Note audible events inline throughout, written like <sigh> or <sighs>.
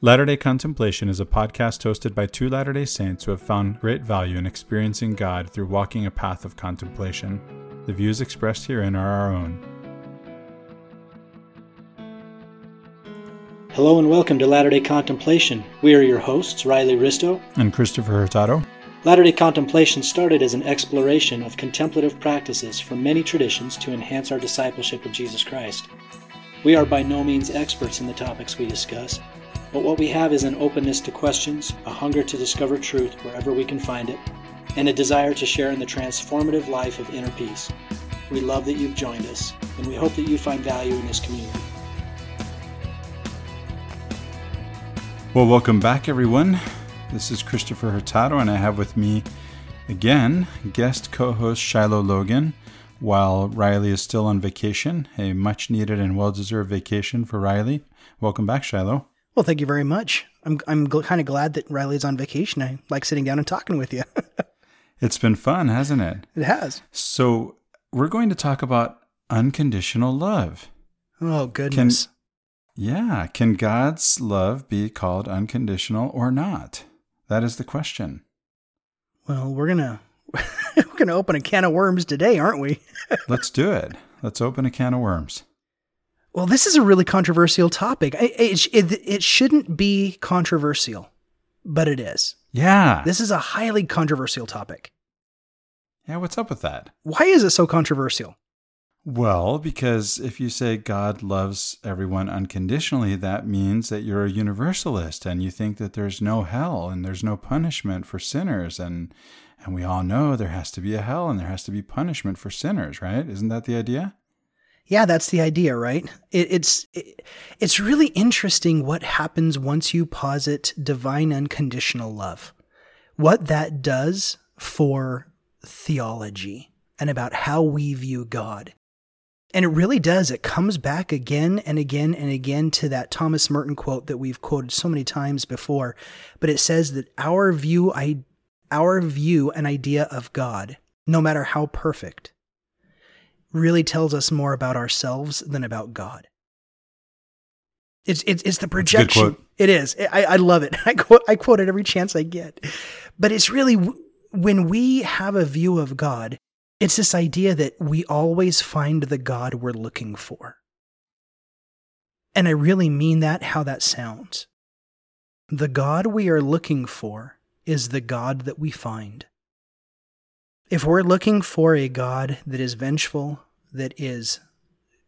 Latter day Contemplation is a podcast hosted by two Latter day Saints who have found great value in experiencing God through walking a path of contemplation. The views expressed herein are our own. Hello and welcome to Latter day Contemplation. We are your hosts, Riley Risto and Christopher Hurtado. Latter day Contemplation started as an exploration of contemplative practices from many traditions to enhance our discipleship of Jesus Christ. We are by no means experts in the topics we discuss but what we have is an openness to questions, a hunger to discover truth wherever we can find it, and a desire to share in the transformative life of inner peace. We love that you've joined us, and we hope that you find value in this community. Well, welcome back, everyone. This is Christopher Hurtado, and I have with me again guest co host Shiloh Logan while Riley is still on vacation, a much needed and well deserved vacation for Riley. Welcome back, Shiloh. Well, thank you very much. I'm I'm gl- kind of glad that Riley's on vacation. I like sitting down and talking with you. <laughs> it's been fun, hasn't it? It has. So, we're going to talk about unconditional love. Oh, goodness. Can, yeah, can God's love be called unconditional or not? That is the question. Well, we're to <laughs> we're going to open a can of worms today, aren't we? <laughs> Let's do it. Let's open a can of worms. Well, this is a really controversial topic. It, it, it, it, shouldn't be controversial, but it is. Yeah. This is a highly controversial topic. Yeah, what's up with that? Why is it so controversial? Well, because if you say God loves everyone unconditionally, that means that you're a universalist and you think that there's no hell and there's no punishment for sinners and and we all know there has to be a hell and there has to be punishment for sinners, right? Isn't that the idea? Yeah, that's the idea, right? It, it's it, it's really interesting what happens once you posit divine unconditional love. What that does for theology and about how we view God. And it really does. It comes back again and again and again to that Thomas Merton quote that we've quoted so many times before. But it says that our view, I, our view and idea of God, no matter how perfect, really tells us more about ourselves than about God. It's it's, it's the projection. It is. I, I love it. <laughs> I quote I quote it every chance I get. But it's really when we have a view of God, it's this idea that we always find the God we're looking for. And I really mean that how that sounds. The God we are looking for is the God that we find. If we're looking for a God that is vengeful, that is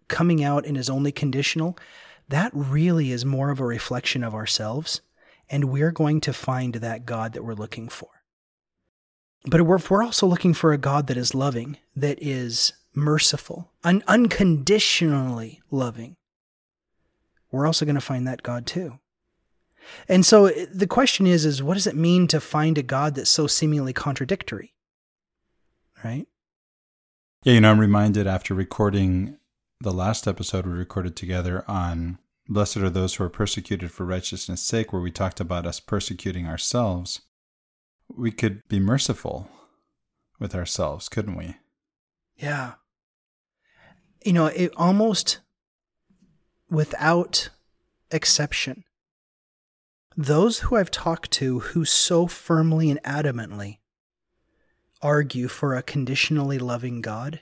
coming out and is only conditional, that really is more of a reflection of ourselves. And we're going to find that God that we're looking for. But if we're also looking for a God that is loving, that is merciful, un- unconditionally loving, we're also going to find that God too. And so eh, the question is, is what does it mean to find a God that's so seemingly contradictory? Right? Yeah, you know, I'm reminded after recording the last episode we recorded together on Blessed are those who are persecuted for righteousness' sake, where we talked about us persecuting ourselves. We could be merciful with ourselves, couldn't we? Yeah. You know, it almost without exception, those who I've talked to who so firmly and adamantly argue for a conditionally loving God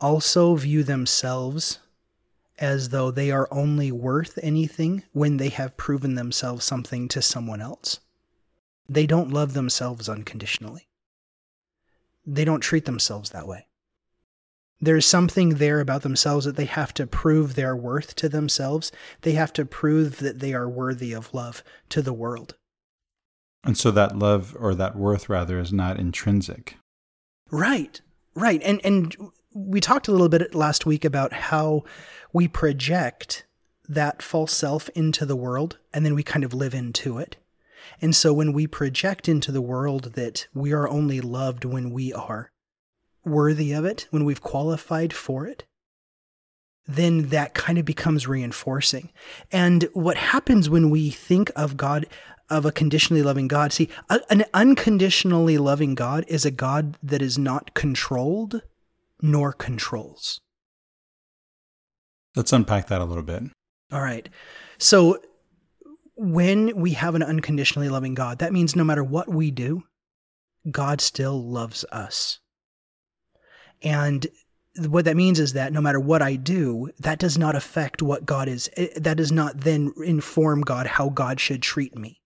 also view themselves as though they are only worth anything when they have proven themselves something to someone else. They don't love themselves unconditionally. They don't treat themselves that way. There's something there about themselves that they have to prove their worth to themselves. They have to prove that they are worthy of love to the world. And so that love or that worth rather is not intrinsic. Right. Right. And and we talked a little bit last week about how we project that false self into the world and then we kind of live into it. And so when we project into the world that we are only loved when we are worthy of it, when we've qualified for it, then that kind of becomes reinforcing. And what happens when we think of God of a conditionally loving God. See, an unconditionally loving God is a God that is not controlled nor controls. Let's unpack that a little bit. All right. So when we have an unconditionally loving God, that means no matter what we do, God still loves us. And what that means is that no matter what I do, that does not affect what God is. Eh, that does not then inform God how God should treat me.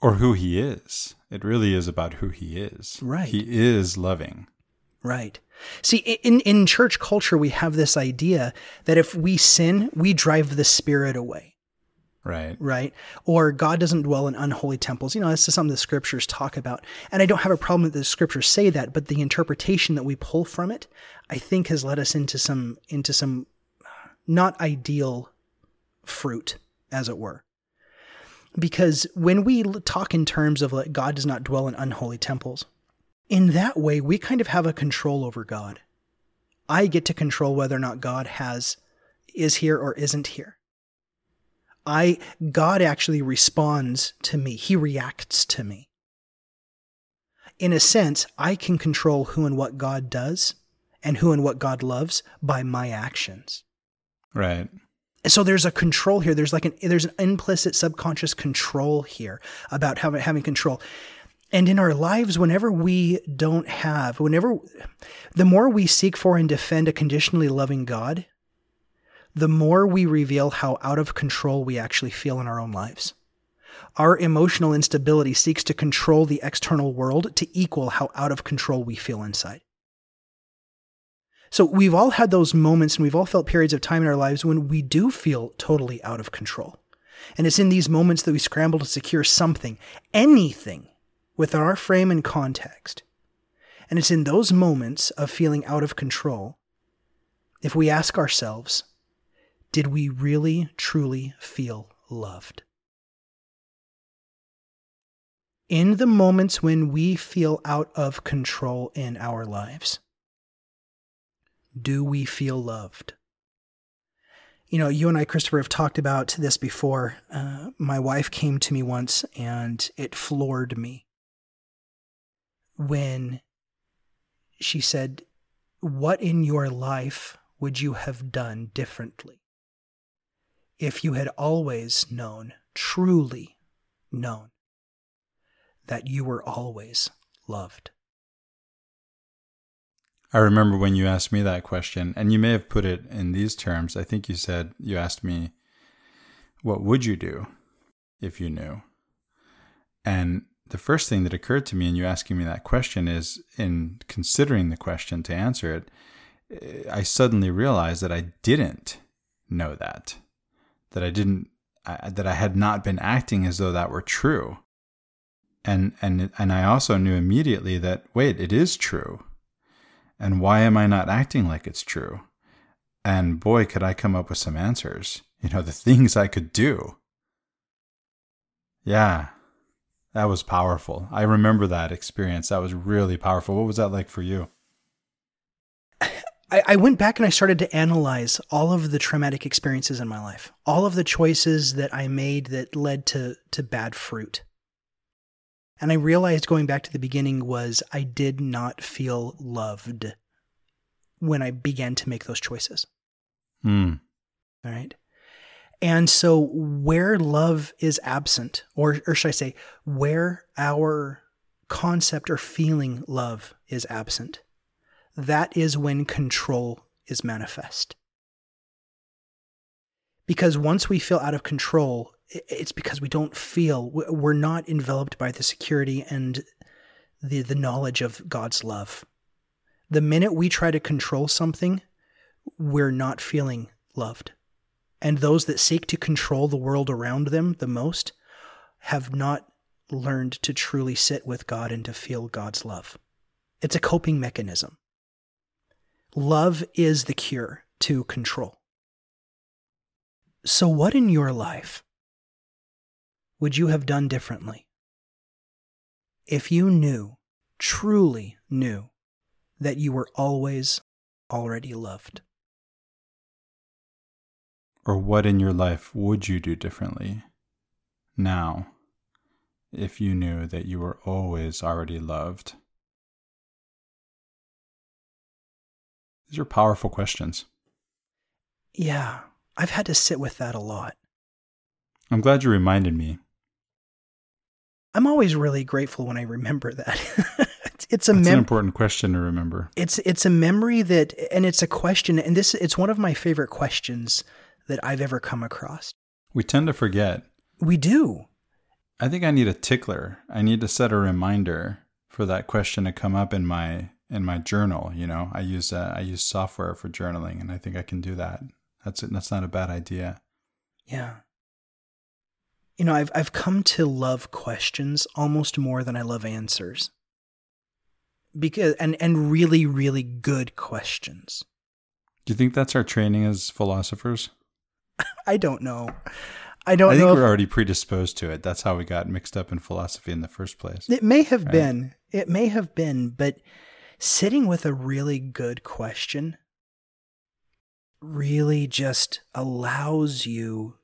Or who he is. It really is about who he is. Right. He is loving. Right. See, in, in church culture, we have this idea that if we sin, we drive the spirit away. Right. Right. Or God doesn't dwell in unholy temples. You know, this is something the scriptures talk about. And I don't have a problem that the scriptures say that, but the interpretation that we pull from it, I think has led us into some, into some not ideal fruit, as it were. Because when we talk in terms of like God does not dwell in unholy temples, in that way, we kind of have a control over God. I get to control whether or not God has, is here or isn't here. I, God actually responds to me. He reacts to me. In a sense, I can control who and what God does and who and what God loves by my actions. Right. So there's a control here. There's like an there's an implicit subconscious control here about having having control. And in our lives, whenever we don't have, whenever the more we seek for and defend a conditionally loving God, the more we reveal how out of control we actually feel in our own lives. Our emotional instability seeks to control the external world to equal how out of control we feel inside. So we've all had those moments and we've all felt periods of time in our lives when we do feel totally out of control. And it's in these moments that we scramble to secure something, anything, within our frame and context. And it's in those moments of feeling out of control, if we ask ourselves, did we really, truly feel loved? In the moments when we feel out of control in our lives, do we feel loved? You know, you and I, Christopher, have talked about this before. Uh, my wife came to me once and it floored me when she said, What in your life would you have done differently if you had always known, truly known, that you were always loved? I remember when you asked me that question, and you may have put it in these terms. I think you said, You asked me, What would you do if you knew? And the first thing that occurred to me in you asking me that question is in considering the question to answer it, I suddenly realized that I didn't know that, that I didn't, I, that I had not been acting as though that were true. And, and, and I also knew immediately that, wait, it is true and why am I not acting like it's true? And boy, could I come up with some answers. You know, the <laughs> things I could do. Yeah, that was powerful. I remember that experience. That was really powerful. What was that like for you? I, went back and I started to analyze all of the traumatic experiences in my life, all of the choices that I made that led to, to bad fruit. And I realized going back to the beginning was I did not feel loved when I began to make those choices. Mm. All right. And so where love is absent, or, or should I say, where our concept or feeling love is absent, that is when control is manifest. Because once we feel out of control, it's because we don't feel we're not enveloped by the security and the the knowledge of God's love. The minute we try to control something, we're not feeling loved. And those that seek to control the world around them the most have not learned to truly sit with God and to feel God's love. It's a coping mechanism. Love is the cure to control. So, what in your life would you have done differently? If you knew, truly knew, that you were always already loved. Or what in your life would you do differently now if you knew that you were always already loved? These are powerful questions. Yeah, I've had to sit with that a lot. I'm glad you reminded me. I'm always really grateful when I remember that. <laughs> it's a mem- an important question to remember. it's it's a memory that and it's a question and this it's one of my favorite questions that I've ever come across. We tend to forget. We do. I think I need a tickler. I need to set a reminder for that question to come up in my in my journal. You know, I use uh, I use software for journaling, and I think I can do that. That's it. that's not a bad idea. Yeah. You know, I've I've come to love questions almost more than I love answers. Because and and really really good questions. Do you think that's our training as philosophers? I don't know. I don't I think we're already predisposed to it. That's how we got mixed up in philosophy in the first place. it may have Right. been. It may have been, but sitting with a really good question really just allows you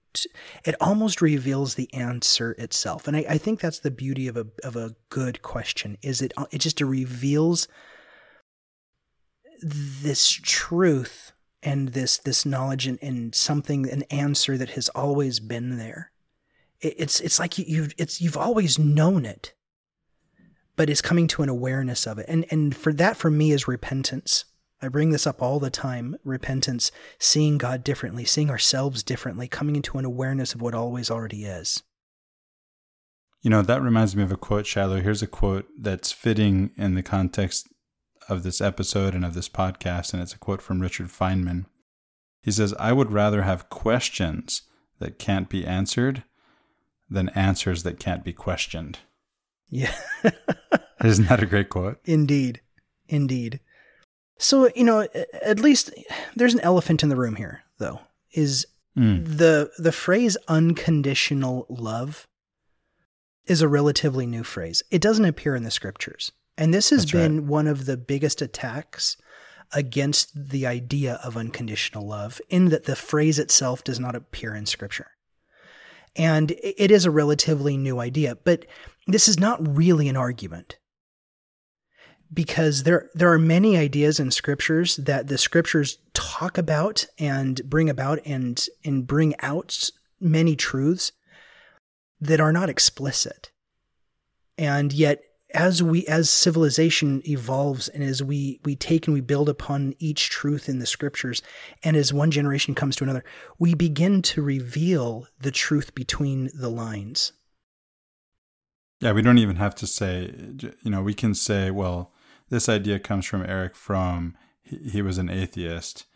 it almost reveals the answer itself. And I, I think that's the beauty of a of a good question is it it just reveals this truth and this this knowledge and, and something an answer that has always been there. It, it's it's like you, you've it's you've always known it, but it's coming to an awareness of it. And and for that for me is repentance. I bring this up all the time. Repentance, seeing God differently, seeing ourselves differently, coming into an awareness of what always already is. You know, that reminds me of a quote, Shiloh. Here's a quote that's fitting in the context of this episode and of this podcast, and it's a quote from Richard Feynman. He says, I would rather have questions that can't be answered than answers that can't be questioned. Yeah. <laughs> Isn't that a great quote? Indeed. Indeed. So, you know, at least there's an elephant in the room here, though, is Mm. the the phrase unconditional love is a relatively new phrase. It doesn't appear in the scriptures. And this has That's right. been one of the biggest attacks against the idea of unconditional love in that the phrase itself does not appear in scripture. And it is a relatively new idea, but this is not really an argument because there there are many ideas in scriptures that the scriptures talk about and bring about and and bring out many truths that are not explicit. And yet as we as civilization evolves and as we we take and we build upon each truth in the scriptures and as one generation comes to another we begin to reveal the truth between the lines. Yeah, we don't even have to say, you know, we can say, well, this idea comes from Erich Fromm. He, was an atheist.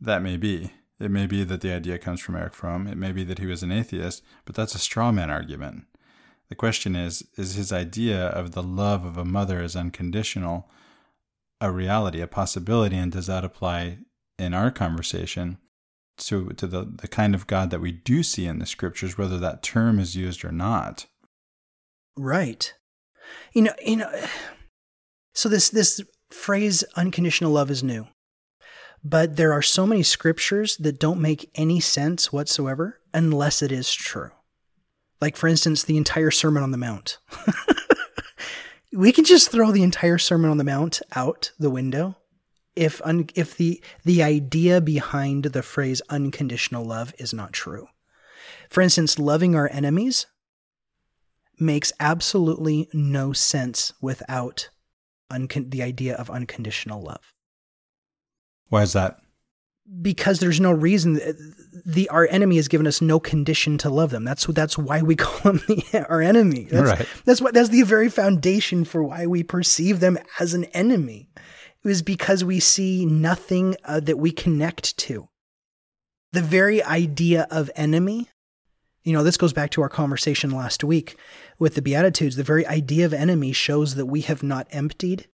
That may be. It may be that the idea comes from Erich Fromm. It may be that he was an atheist, but that's a straw man argument. The question is is his idea of the love of a mother as unconditional a reality, a possibility, and does that apply in our conversation to, to the, the kind of God that we do see in the scriptures, whether that term is used or not? Right. You know, you know so this this phrase unconditional love is new. But there are so many scriptures that don't make any sense whatsoever unless it is true. Like for instance, the entire Sermon on the Mount. <laughs> we can just throw the entire Sermon on the Mount out the window if un- if the the idea behind the phrase unconditional love is not true. For instance, loving our enemies makes absolutely no sense without uncon- the idea of unconditional love Why is that? because there's no reason the our enemy has given us no condition to love them that's that's why we <laughs> call them the, our enemy that's, Right. that's what that's the very foundation for why we perceive them as an enemy it was because we see nothing uh, that we connect to the very idea of enemy you know this goes back to our conversation last week with the beatitudes. The very idea of enemy shows that we have not emptied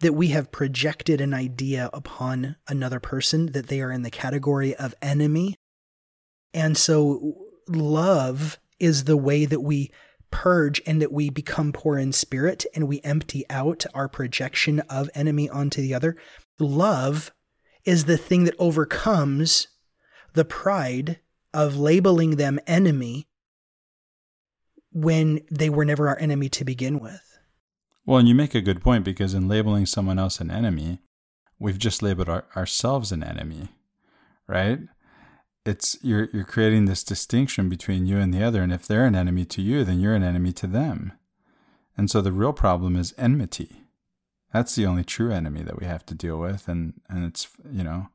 that we have projected an idea upon another person that they are in the category of enemy. And so love is the way that we purge and that we become poor in spirit and we empty out our projection of enemy onto the other. Love is the thing that overcomes the pride of labeling them enemy when they were never our enemy to begin with. Well, and you make a good point because in labeling someone else an enemy, we've just labeled our, ourselves an enemy, right? it's you're you're creating this distinction between you and the other and if they're an enemy to you then you're an enemy to them and so the real problem is enmity that's the only true enemy that we have to deal with and and it's you know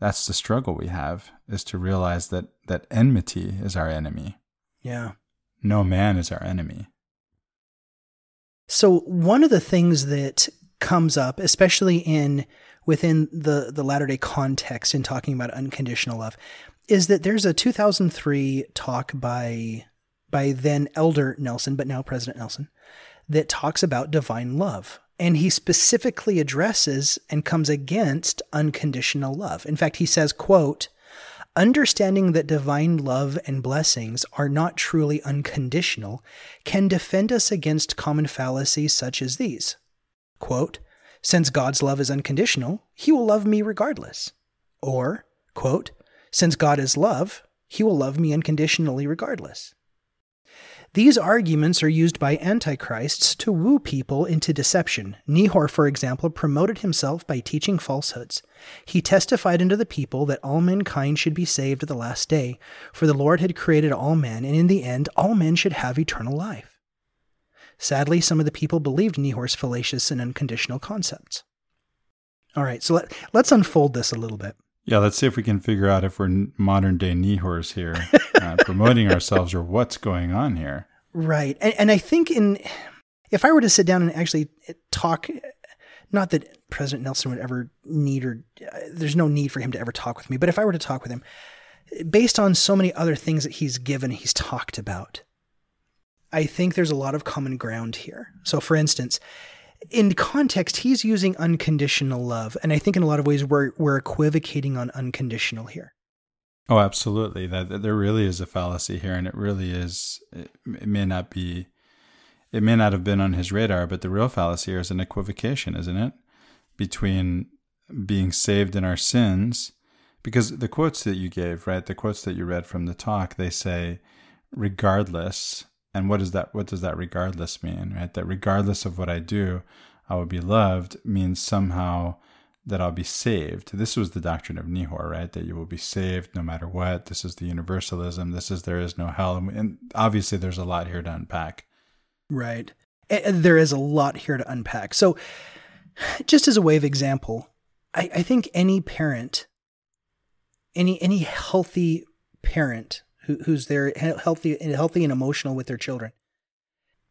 that's the struggle we have is to realize that that enmity is our enemy Yeah. no man is our enemy So one of the things that comes up, especially in within the the latter day context in talking about unconditional love, is that there's a 2003 talk by by then Elder Nelson, but now President Nelson, that talks about divine love. And he specifically addresses and comes against unconditional love. In fact, he says, quote, Understanding that divine love and blessings are not truly unconditional can defend us against common fallacies such as these. Quote, Since God's love is unconditional, he will love me regardless. Or, quote, Since God is love, he will love me unconditionally regardless. These arguments are used by antichrists to woo people into deception. Nehor, for example, promoted himself by teaching falsehoods. He testified unto the people that all mankind should be saved at the last day, for the Lord had created all men, and in the end all men should have eternal life. Sadly, some of the people believed Nehor's fallacious and unconditional concepts. All right, so let, let's unfold this a little bit. Yeah let's see if we can figure out if we're modern day nehors here uh, <laughs> promoting ourselves or what's going on here Right. And, and I think in if I were to sit down and actually talk, not that President Nelson would ever need or uh, there's no need for him to ever talk with me, but if I were to talk with him, based on so many other things that he's given, he's talked about, I think there's a lot of common ground here. So, for instance, in context, he's using unconditional love, and I think in a lot of ways we're we're equivocating on unconditional here. Oh, absolutely. That, that there really is a fallacy here, and it really is. It, it may not be. It may not have been on his radar, but the real fallacy here is an equivocation, isn't it? Between being saved in our sins, because the quotes that you gave, right, the quotes that you read from the talk, they say, regardless. And what does that? What does that regardless mean, right? That regardless of what I do, I will be loved means somehow that I'll be saved. This was the doctrine of Nehor, right? That you will be saved no matter what. This is the universalism. This is there is no hell. And obviously, there's a lot here to unpack. Right. And there is a lot here to unpack. So, just as a way of example, I, I think any parent, any any healthy parent who, who's there healthy healthy and emotional with their children,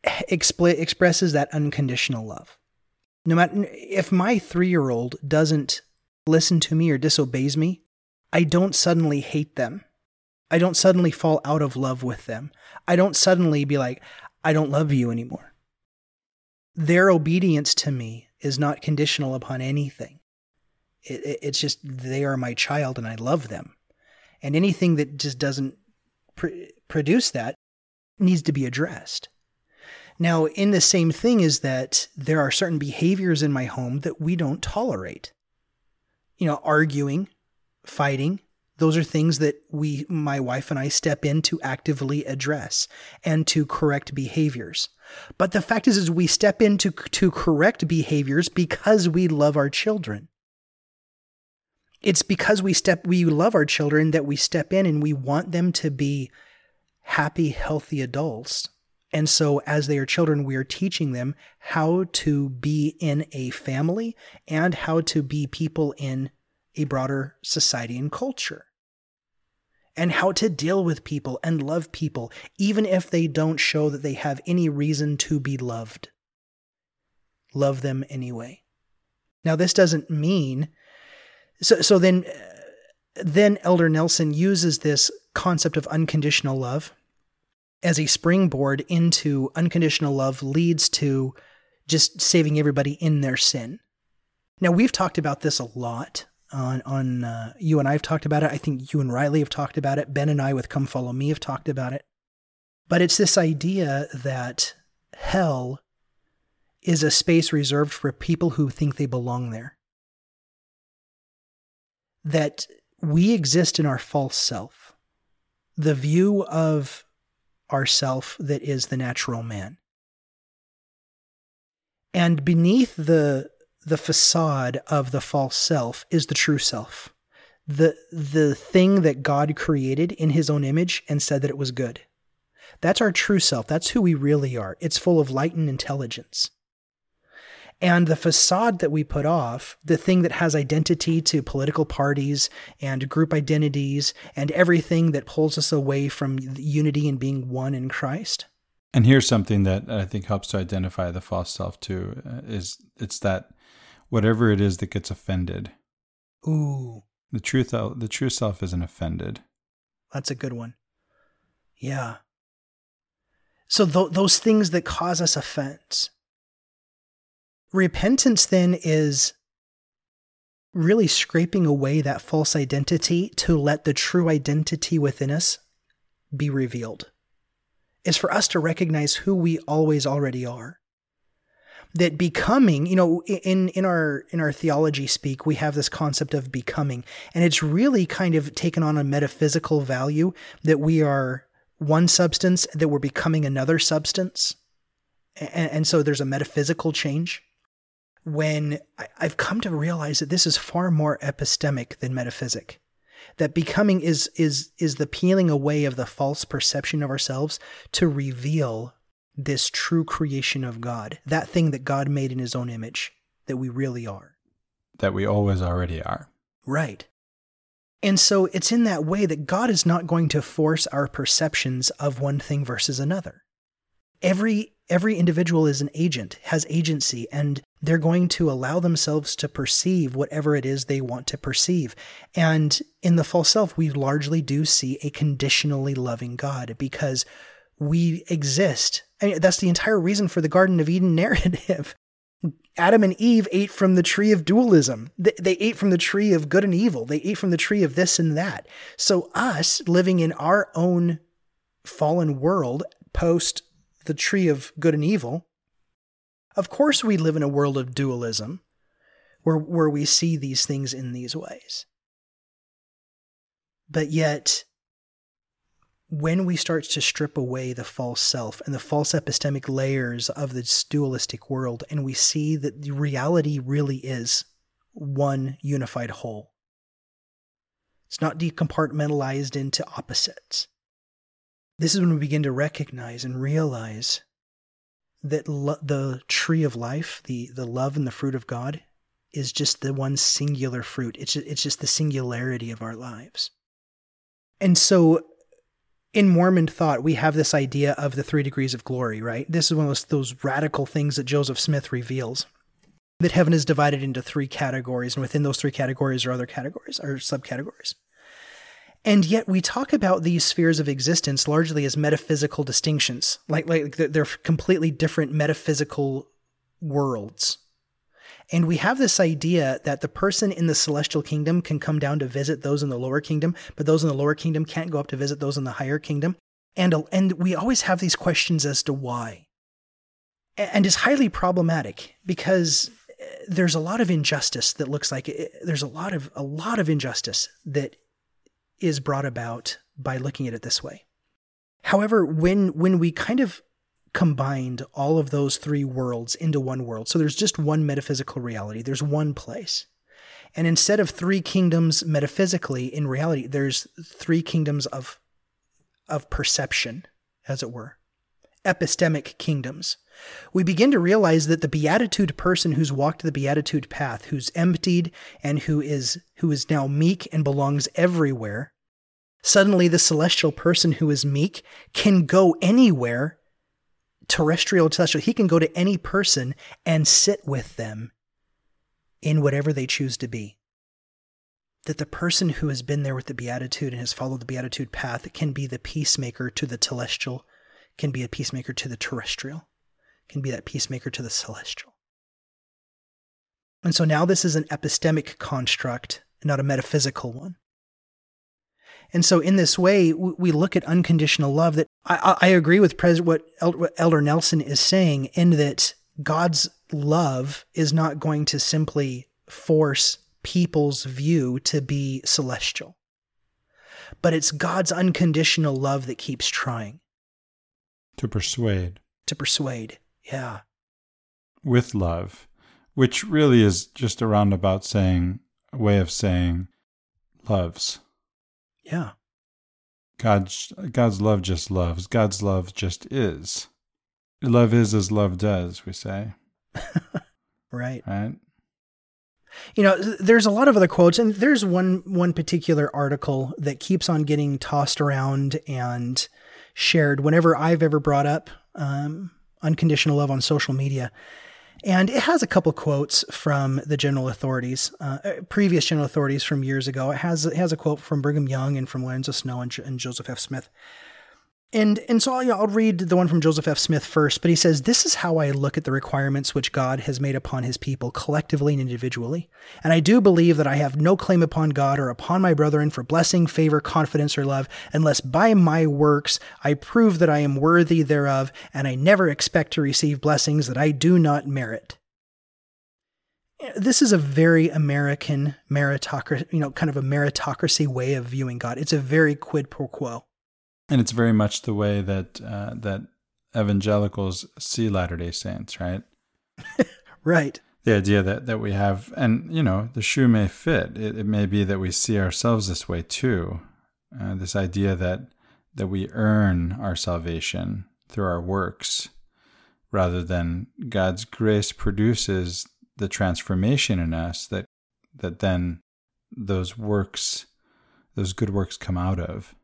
expl- expresses that unconditional love. No matter if my three year old doesn't listen to me or disobeys me, I don't suddenly hate them. I don't suddenly fall out of love with them. I don't suddenly be like, I don't love you anymore. Their obedience to me is not conditional upon anything. It, it, it's just they are my child and I love them. And anything that just doesn't pr- produce that needs to be addressed. Now, in the same thing is that there are certain behaviors in my home that we don't tolerate. You know, arguing, fighting, those are things that we, my wife and I, step in to actively address and to correct behaviors. But the fact is, is we step in to, to correct behaviors because we love our children. It's because we step, we love our children that we step in and we want them to be happy, healthy adults. And so, as they are children, we are teaching them how to be in a family and how to be people in a broader society and culture and how to deal with people and love people, even if they don't show that they have any reason to be loved. Love them anyway. Now, this doesn't mean so. So then, then Elder Nelson uses this concept of unconditional love as a springboard into unconditional love leads to just saving everybody in their sin. Now, we've talked about this a lot on on uh, you and I have talked about it. I think you and Riley have talked about it. Ben and I with Come Follow Me have talked about it. But it's this idea that hell is a space reserved for people who think they belong there. That we exist in our false self. The view of ourself that is the natural man. And beneath the the facade of the false self is the true self. the the thing that God created in his own image and said that it was good. That's our true self. That's who we really are. It's full of light and intelligence. And the facade that we put off, the thing that has identity to political parties and group identities and everything that pulls us away from unity and being one in Christ. And here's something that I think helps to identify the false self too uh, is it's that whatever it is that gets offended. Ooh. The truth the true self isn't offended. That's a good one. Yeah. So th- those things that cause us offense, Repentance then is really scraping away that false identity to let the true identity within us be revealed. Is for us to recognize who we always already are. That becoming, you know, in in our in our theology speak, we have this concept of becoming, and it's really kind of taken on a metaphysical value that we are one substance, that we're becoming another substance. And, and so there's a metaphysical change when I've come to realize that this is far more epistemic than metaphysic. That becoming is is is the peeling away of the false perception of ourselves to reveal this true creation of God, that thing that God made in his own image, that we really are. That we always already are. Right. And so it's in that way that God is not going to force our perceptions of one thing versus another. Every every individual is an agent, has agency, and they're going to allow themselves to perceive whatever it is they want to perceive. And in the false self, we largely do see a conditionally loving God because we exist. I mean, that's the entire reason for the Garden of Eden <laughs> narrative. Adam and Eve ate from the tree of dualism. They, they, ate from the tree of good and evil. They ate from the tree of this and that. So, us living in our own fallen world post the tree of good and evil, of course, we live in a world of dualism where, where we see these things in these ways. But yet, when we start to strip away the false self and the false epistemic layers of this dualistic world, and we see that the reality really is one unified whole, it's not decompartmentalized into opposites. This is when we begin to recognize and realize that lo- the tree of life, the the love and the fruit of God, is just the one singular fruit. It's just, it's just the singularity of our lives. And so, in Mormon thought, we have this idea of the three degrees of glory. Right? This is one of those, those radical things that Joseph Smith reveals. That heaven is divided into three categories, and within those three categories are other categories or subcategories. And yet we talk about these spheres of existence largely as metaphysical distinctions, like, like they're completely different metaphysical worlds. And we have this idea that the person in the celestial kingdom can come down to visit those in the lower kingdom, but those in the lower kingdom can't go up to visit those in the higher kingdom. And, and we always have these questions as to why. And it's highly problematic because eh, there's a lot of injustice that looks like it, there's a lot of a lot of injustice that is brought about by looking at it this way. However, when when we kind of combined all of those three worlds into one world, so there's just one metaphysical reality, there's one place. And instead of three kingdoms metaphysically, in reality, there's three kingdoms of of perception, as it were. Epistemic kingdoms. We begin to realize that the beatitude person who's walked the beatitude path, who's emptied and who is who is now meek and belongs everywhere, suddenly the celestial person who is meek can go anywhere terrestrial celestial he can go to any person and sit with them in whatever they choose to be. That the person who has been there with the beatitude and has followed the beatitude path can be the peacemaker to the celestial can be a peacemaker to the terrestrial can be that peacemaker to the celestial. And so now this is an epistemic construct, not a metaphysical one. And so in this way, we look at unconditional love that I, I agree with Pres- what Elder Nelson is saying in that God's love is not going to simply force people's view to be celestial, but it's God's unconditional love that keeps trying to persuade. To persuade. Yeah. With love, which really is just a roundabout saying, a way of saying, loves. Yeah. God's God's love just loves. God's love just is. Love is as love does, we say. <laughs> right. Right? You know, there's a lot of other quotes, and there's one one particular article that keeps on getting tossed around and shared whenever I've ever brought up um, unconditional love on social media. And it has a couple quotes from the general authorities, uh, previous general authorities from years ago. It has it has a quote from Brigham Young and from Lorenzo Snow and, and Joseph F. Smith. And and so I'll, I'll read the one from Joseph F. Smith first, but he says, This is how I look at the requirements which God has made upon his people collectively and individually. And I do believe that I have no claim upon God or upon my brethren for blessing, favor, confidence, or love, unless by my works I prove that I am worthy thereof, and I never expect to receive blessings that I do not merit. This is a very American meritocracy, you know, kind of a meritocracy way of viewing God. It's a very quid pro quo. And it's very much the way that uh, that evangelicals see Latter Day Saints, right? <laughs> right. The idea that that we have, and you know, the shoe may fit. It, it may be that we see ourselves this way too. Uh, this idea that that we earn our salvation through our works, rather than God's grace produces the transformation in us that that then those works, those good works, come out of.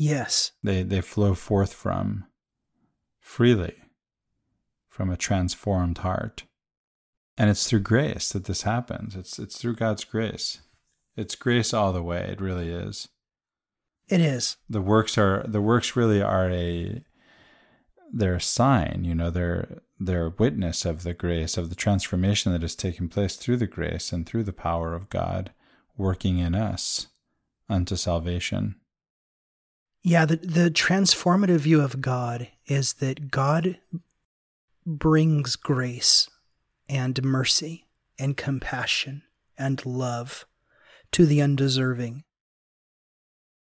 Yes. They, they flow forth from freely from a transformed heart. And it's through grace that this happens. It's, it's through God's grace. It's grace all the way. It really is. It is. The works are, the works really are a, they're a sign, you know, they're, they're a witness of the grace, of the transformation that has taken place through the grace and through the power of God working in us unto salvation. Yeah, the, the transformative view of God is that God brings grace and mercy and compassion and love to the undeserving.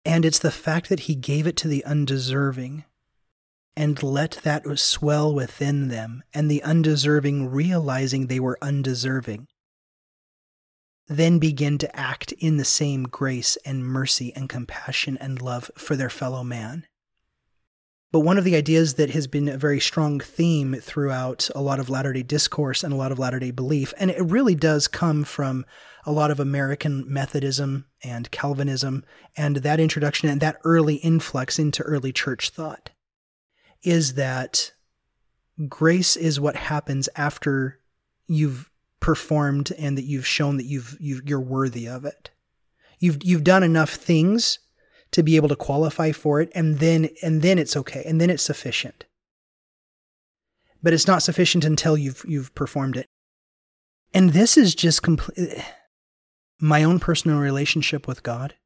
And it's the fact that he gave it to the undeserving and let that swell within them, and the undeserving realizing they were undeserving then begin to act in the same grace and mercy and compassion and love for their fellow man. But one of the ideas that has been a very strong theme throughout a lot of Latter day discourse and a lot of Latter day belief, and it really does come from a lot of American Methodism and Calvinism and that introduction and that early influx into early church thought, is that grace is what happens after you've performed and that you've shown that you've, you you're worthy of it. You've you've done enough things to be able to qualify for it and then and then it's okay and then it's sufficient. But it's not sufficient until you've you've performed it. And this is just complete my own personal relationship with God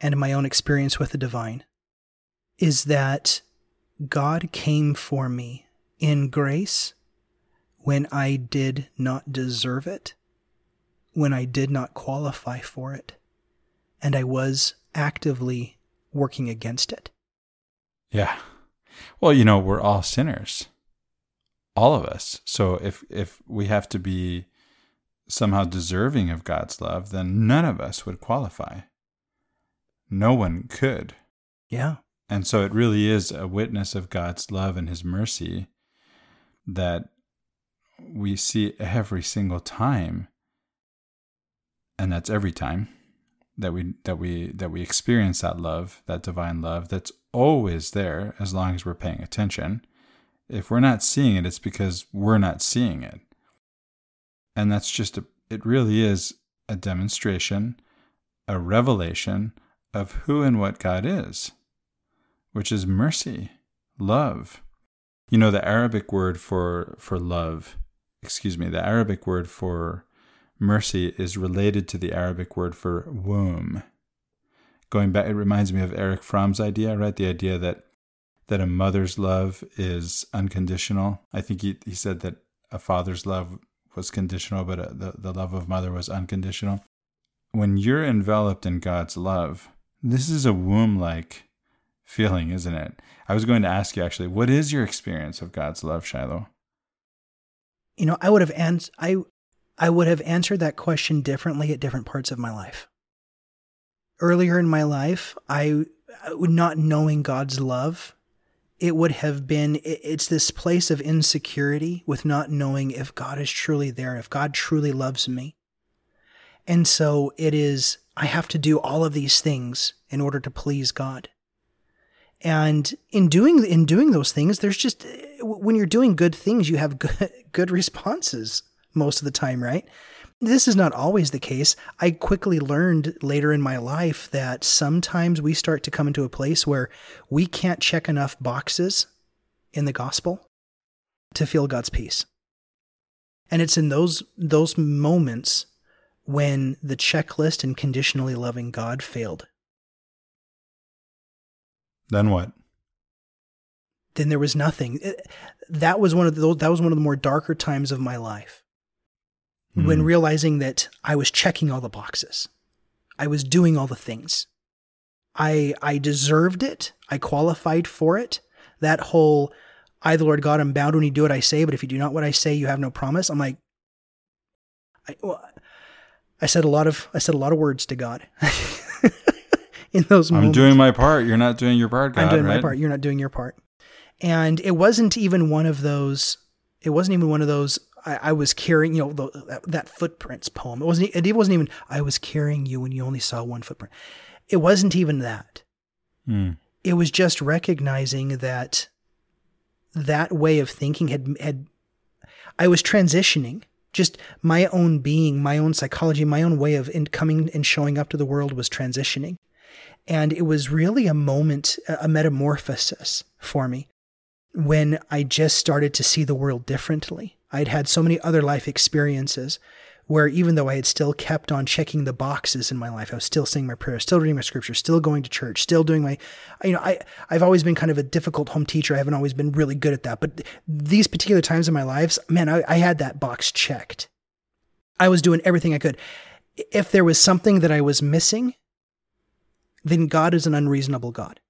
and my own experience with the divine is that God came for me in grace when I did not deserve it, when I did not qualify for it, and I was actively working against it. Yeah. Well, you know, we're all sinners. All of us. So if if we have to be somehow deserving of God's love, then none of us would qualify. No one could. Yeah. And so it really is a witness of God's love and his mercy that we see every single time and that's every time that we that we that we experience that love that divine love that's always there as long as we're paying attention. If we're not seeing it it's because we're not seeing it. And that's just a, it really is a demonstration a revelation of who and what God is which is mercy love. You know the arabic word for for love excuse me, the Arabic word for mercy is related to the Arabic word for womb. Going back, it reminds me of Erich Fromm's idea, right? The idea that that a mother's love is unconditional. I think he, he said that a father's love was conditional, but a, uh, the, the love of mother was unconditional. When you're enveloped in God's love, this is a womb like feeling, isn't it? I was going to ask you actually, what is your experience of God's love, Shiloh? You know, I would have ans- I I would have answered that question differently at different parts of my life. Earlier in my life, I, not knowing God's love, it would have been, it's this place of insecurity with not knowing if God is truly there, if God truly loves me. And so it is, I have to do all of these things in order to please God. And in doing, in doing those things, there's just, when you're doing good things, you have good, <laughs> good responses most of the time, right? This is not always the case. I quickly learned later in my life that sometimes we start to come into a place where we can't check enough boxes in the gospel to feel God's peace. And it's in those those moments when the checklist and conditionally loving God failed. Then what? Then there was nothing. That was one of the that was one of the more darker times of my life mm. when realizing that I was checking all the boxes. I was doing all the things. I I deserved it. I qualified for it. That whole I the Lord God am bound when you do what I say, but if you do not what I say, you have no promise. I'm like I well, I said a lot of I said a lot of words to God. <laughs> <laughs> in those moments. I'm doing my part. You're not doing your part, God, I'm doing right? my part. You're not doing your part. And it wasn't even one of those it wasn't even one of those I, I was carrying, you know, the, that, that, footprints poem. It wasn't. It wasn't even. I was carrying you when you only saw one footprint. It wasn't even that. Mm. It was just recognizing that that way of thinking had had. I was transitioning. Just my own being, my own psychology, my own way of in coming and showing up to the world was transitioning. And it was really a moment, a metamorphosis for me when I just started to see the world differently. I'd had so many other life experiences where even though I had still kept on checking the boxes in my life, I was still saying my prayers, still reading my scripture, still going to church, still doing my, you know, I, I've always been kind of a difficult home teacher. I haven't always been really good at that. But these particular times in my lives, man, I, I had that box checked. I was doing everything I could. If there was something that I was missing, then God is an unreasonable God.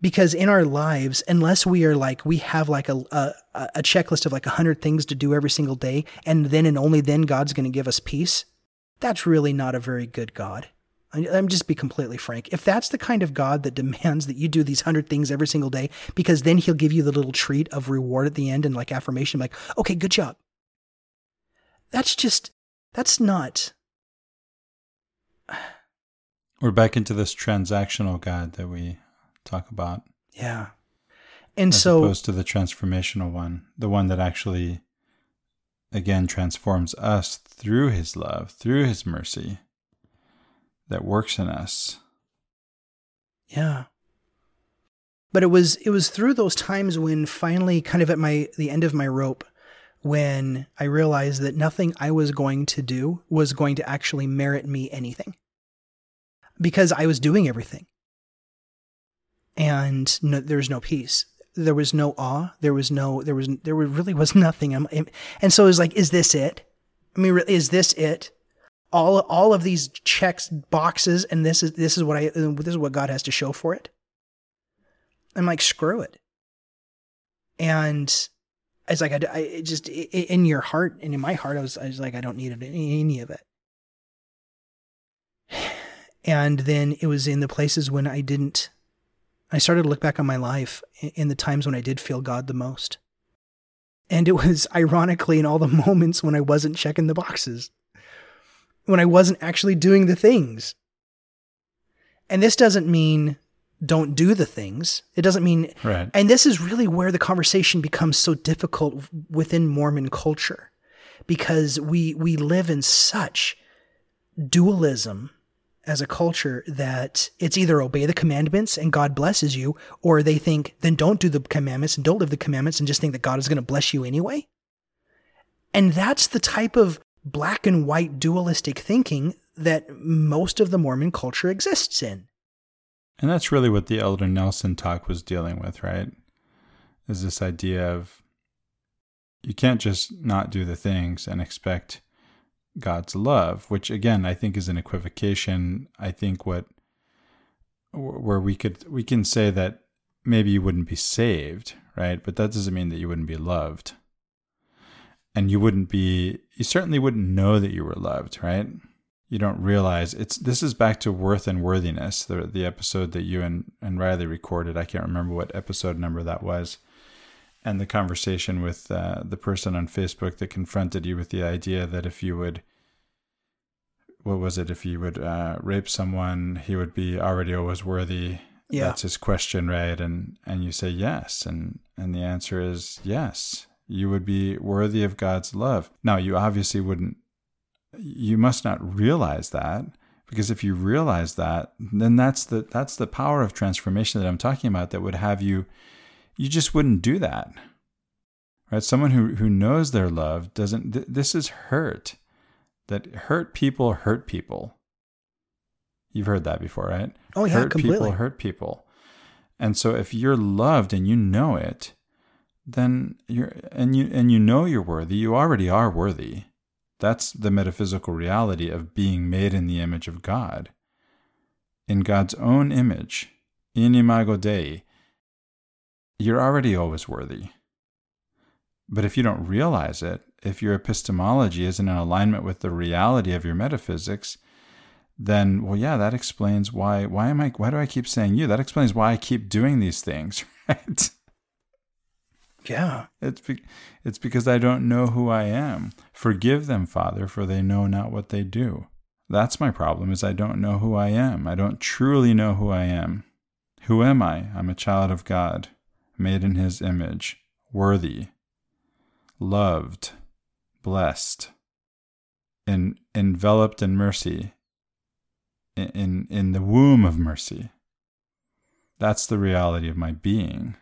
Because in our lives unless we are like we have like a a, a checklist of like 100 things to do every single day and then and only then god's going to give us peace that's really not a very good god. I'm just be completely frank. If that's the kind of god that <laughs> demands that you do these 100 things every single day because then he'll give you the little treat of reward at the end and like affirmation like okay good job. That's just that's not we're back into this transactional god that we talk about. Yeah. And as so opposed to the transformational one, the one that actually again transforms us through his love, through his mercy that works in us. Yeah. But it was it was through those times when finally kind of at my the end of my rope when I realized that nothing I was going to do was going to actually merit me anything. Because I was doing everything and no, there was no peace. There was no awe. There was no, there was, there really was <laughs> nothing. And so it was like, is this it? I mean, is this it? All, all of these checks boxes, and this is, this is what I, this is what God has to show for it. I'm like, screw it. And it's like, I, I just, in your heart and in my heart, I was, I was like, I don't need any of it. And then it was in the places when I didn't I started to look back on my life in the times when I did feel God the most. And it was <laughs> ironically in all the moments when I wasn't checking the boxes, when I wasn't actually doing the things. And this doesn't mean don't do the things. It doesn't mean, right. and this is really where the conversation becomes so difficult within Mormon culture because we, we live in such dualism as a culture that it's either obey the commandments and God blesses you, or they think, then don't do the commandments and don't live the commandments and just think that God is going to bless you anyway. And that's the type of black and white dualistic thinking that most of the Mormon culture exists in. And that's really what the Elder Nelson talk was dealing with, right? Is this idea of you can't just not do the things and expect God's love, which again I think is an equivocation. I think what where we could we can say that maybe you wouldn't be saved, right? But that doesn't mean that you wouldn't be loved. and you wouldn't be you certainly wouldn't know that you were loved, right? You don't realize it's this is back to worth and worthiness, the the episode that you and, and Riley recorded. I can't remember what episode number that was. And the conversation with uh, the person on Facebook that confronted you with the idea that if you would what was it? If you would uh, rape someone, he would be already always worthy. Yeah. That's his question, right? And and you say yes, and and the answer is yes. You would be worthy of God's love. Now, you obviously wouldn't. You must not realize that because if you realize that, then that's the that's the power of transformation that I'm talking about. That would have you. You just wouldn't do that, right? Someone who who knows their love doesn't. Th- this is hurt that hurt people hurt people. You've heard that before, right? Oh yeah, hurt completely. people hurt people. And so if you're loved and you know it, then you're and you and you know you're worthy, you already are worthy. That's the metaphysical reality of being made in the image of God. In God's own image, in imago Dei, you're already always worthy. But if you don't realize it, if your epistemology isn't in alignment with the reality of your metaphysics, then well, yeah, that explains why. Why am I? Why do I keep saying you? That explains why I keep doing these things, <laughs> right? Yeah. It's be, it's because I don't know who I am. Forgive them, Father, for they know not what they do. That's my problem is I don't know who I am. I don't truly know who I am. Who am I? I'm a child of God, made in his image, worthy, loved, blessed, in, enveloped in mercy, in, in, in the womb of mercy. That's the reality of my being.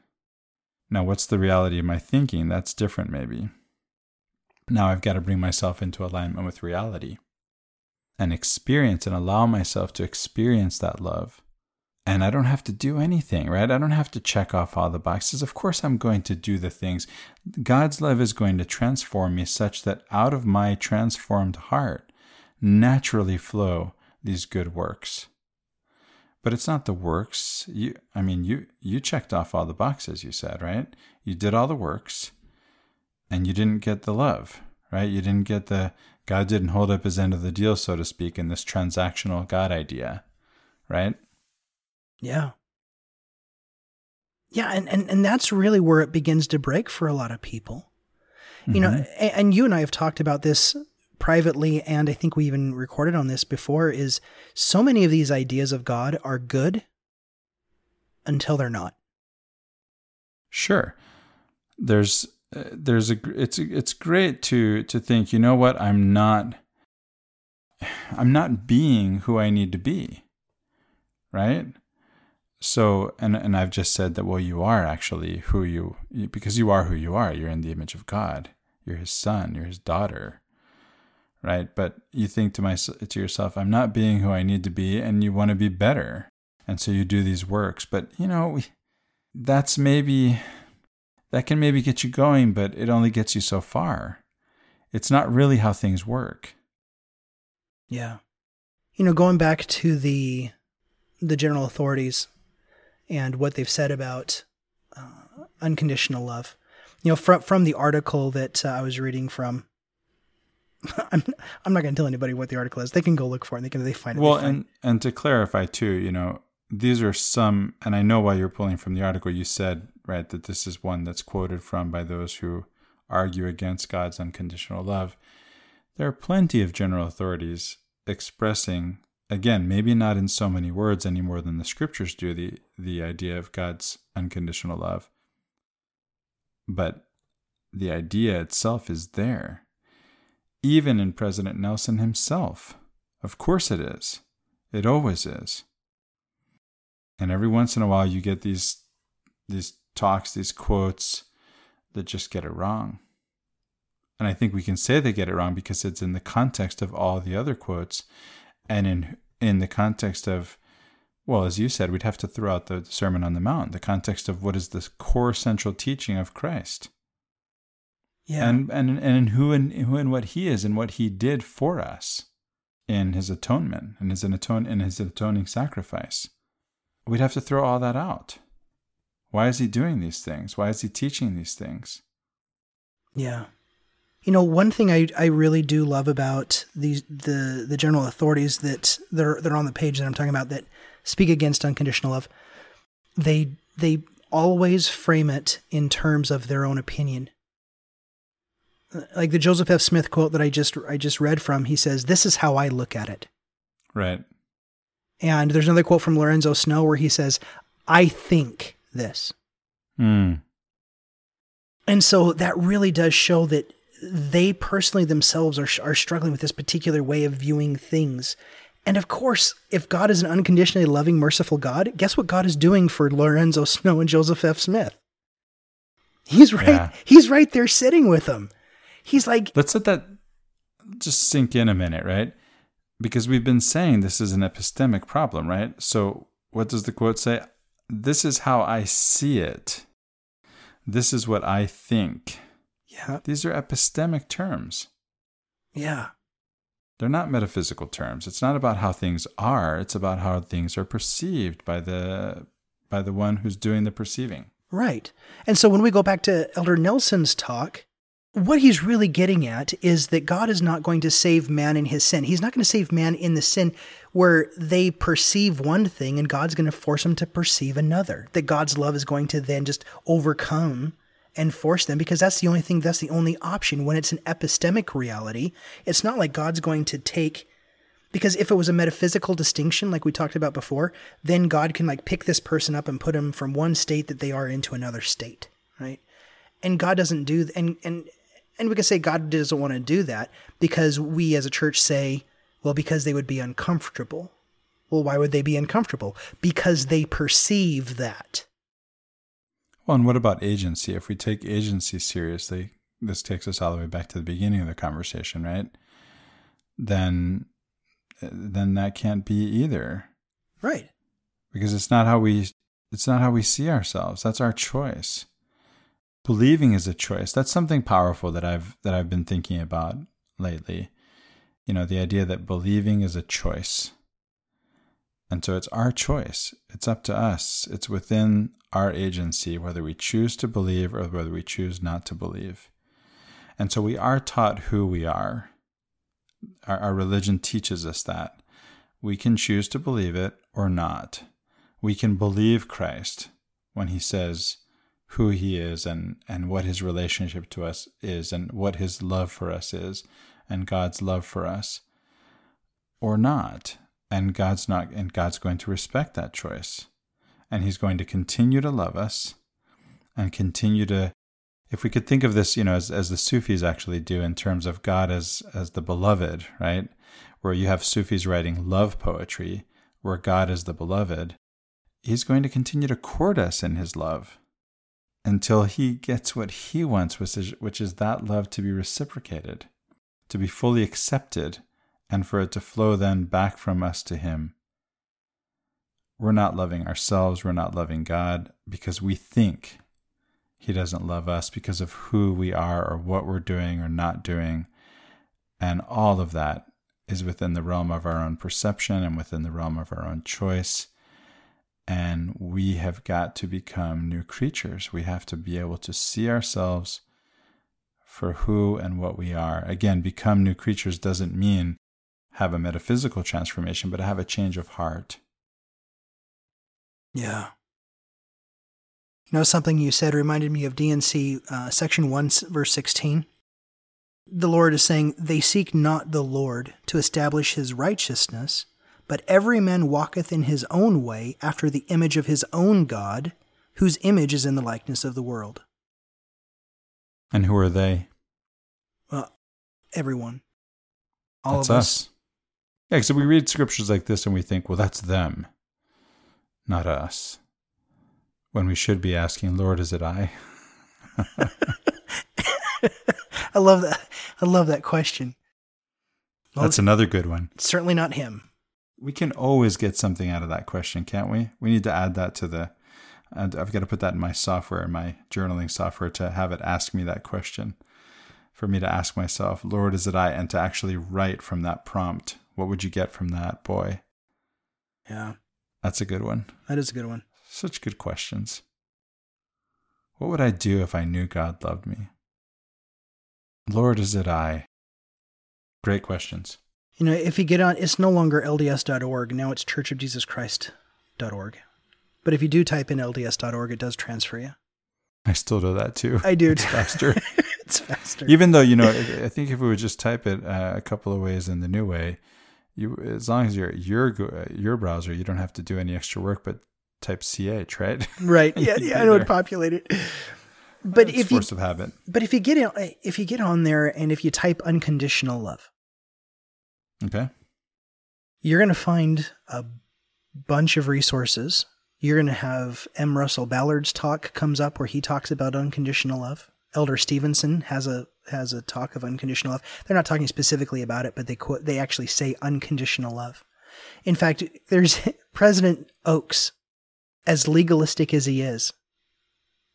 Now, what's the reality of my thinking? That's different, maybe. Now I've got to bring myself into alignment with reality and experience and allow myself to experience that love. And I don't have to do anything, right? I don't have to check off all the boxes. Of course, I'm going to do the things. God's love is going to transform me such that out of my transformed heart naturally flow these good works. But it's not the works. You I mean you you checked off all the boxes you said, right? You did all the works and you didn't get the love, right? You didn't get the God didn't hold up his end of the deal, so to speak, in this transactional God idea, right? Yeah. Yeah, and, and, and that's really where it begins to break for a lot of people. You know, and, and you and I have talked about this privately, and I think we even recorded on this before, is so many of these ideas of God are good until they're not. Sure. There's uh, there's a it's it's great to to think, you know what? I'm not <sighs> I'm not being who I need to be. Right? So and and I've just said that well you are actually who you because you are who you are. You're in the image of God. You're his son, you're his daughter. Right? But you think to myself to yourself, I'm not being who I need to be and you want to be better. And so you do these works, but you know, that's maybe that can maybe get you going, but it only gets you so far. It's not really how things work. Yeah. You know, going back to the the general authorities and what they've said about uh, unconditional love. You know, from from the article that uh, I was reading from, <laughs> I'm I'm not going to tell anybody what the article is. They can go look for it. And they can they find it. Well, find and and to clarify too, you know, these are some, and I know why you're pulling from the article. You said right that this is one that's quoted from by those who argue against God's unconditional love. There are plenty of general authorities expressing again, maybe not in so many words any more than the scriptures do, the, the idea of God's unconditional love. But the idea itself is there. Even in President Nelson himself. Of course it is. It always is. And every once in a while you get these these talks, these quotes that just get it wrong. And I think we can say they get it wrong because it's in the context of all the other quotes and in in the context of well as you said we'd have to throw out the sermon on the mount the context of what is the core central teaching of christ. Yeah. and and and in who and who and what he is and what he did for us in his atonement and his atone in his atoning sacrifice. We'd have to throw all that out. Why is he doing these things? Why is he teaching these things? Yeah. You know, one thing I, I really do love about these the the general authorities that they're they're on the page that I'm talking about that speak against unconditional love, they they always frame it in terms of their own opinion. Like the Joseph F. Smith quote that I just I just read from, he says, "This is how I look at it." Right. And there's another quote from Lorenzo Snow where he says, "I think this." Mm. And so that really does show that they personally themselves are, are struggling with this particular way of viewing things. And of course, if God is an unconditionally loving, merciful God, guess what God is doing for Lorenzo Snow and Joseph F. Smith? He's right. Yeah. He's right there sitting with them. He's like, Let's let that just sink in a minute, right? Because we've been saying this is an epistemic problem, right? So, what does the quote say? This is how I see it. This is what I think. Yeah, These are epistemic terms. yeah, They're not metaphysical terms. It's not about how things are, it's about how things are perceived by the by the one who's doing the perceiving. right. And so when we go back to Elder Nelson's talk, what he's really getting at is that God is not going to save man in his sin. He's not going to save man in the sin where they perceive one thing and God's going to force them to perceive another. That God's love is going to then just overcome and force them because that's the only thing, that's the only option. When it's an epistemic reality, it's not like God's going to take because if it was a metaphysical distinction like we talked about before then god can like pick this person up and put them from one state that they are into another state right? And god doesn't do and and and we can say god doesn't want to do that because we as a church say well because they would be uncomfortable. Well why would they be uncomfortable? Because they perceive that Well, and what about agency? If we take agency seriously, this takes us all the way back to the beginning of the conversation, right? Then uh, then that can't be either. right because it's not how we it's not how we see ourselves that's our choice believing is a choice that's something powerful that i've that i've been thinking about lately you know the idea that believing is a choice and so it's our choice. It's up to us. It's within our agency whether we choose to believe or whether we choose not to believe. And so we are taught who we are. Our, our religion teaches us that. We can choose to believe it or not. We can believe Christ when he says who he is and, and what his relationship to us is and what his love for us is and God's love for us or not. And God's not and God's going to respect that choice. And he's going to continue to love us and continue to if we could think of this, you know, as, as the Sufis actually do in terms of God as as the beloved, right? where you have Sufis writing love poetry, where God is the beloved, He's going to continue to court us in His love until He gets what He wants, which is, which is that love to be reciprocated, to be fully accepted, and for it to flow then back from us to Him. We're not loving ourselves, we're not loving God because we think He doesn't love us because of who we are or what we're doing or not doing. And all of that is within the realm of our own perception and within the realm of our own choice. And we have got to become new creatures. We have to be able to see ourselves for who and what we are. Again, become new creatures doesn't mean have a metaphysical transformation, but have a change of heart. Yeah. You know, something you said reminded me of D&C uh, section 1, verse 16. The Lord is saying, They seek not the Lord to establish his righteousness, but every man walketh in his own way after the image of his own God, whose image is in the likeness of the world. And who are they? Well, everyone. All that's of us. Yeah, so we read scriptures like this and we think, well, that's them, not us. When we should be asking, Lord, is it I? <laughs> <laughs> I love that. I love that question. Well, That's another good one. certainly not him. We can always get something out of that question, can't we? We need to add that to the. and I've got to put that in my software, in my journaling software, to have it ask me that question. For me to ask myself, Lord, is it I? And to actually write from that prompt, what would you get from that? Boy, Yeah, that's a good one. that is a good one. Such good questions. What would I do if I knew God loved me? Lord, is it I? Great questions. You know, if you get on, it's no longer LDS.org. Now it's churchofjesuschrist.org. But if you do type in LDS.org, it does transfer you. I still do that too. I do. It's faster. <laughs> it's faster. Even though, you know, I think if we would just type it uh, a couple of ways in the new way, you as long as you're your uh, your browser, you don't have to do any extra work, but type ch, right? Right. <laughs> Yeah, yeah, I know it populate it. But it's if force you, of habit. but if you get in, if you get on there and if you type unconditional love, Okay. you're going to find a bunch of resources. You're going to have M. Russell Ballard's talk comes up where he talks about unconditional love. Elder Stevenson has a has a talk of unconditional love. They're not talking specifically about it, but they quote they actually say unconditional love. In fact, there's <laughs> President Oaks, as legalistic as he is,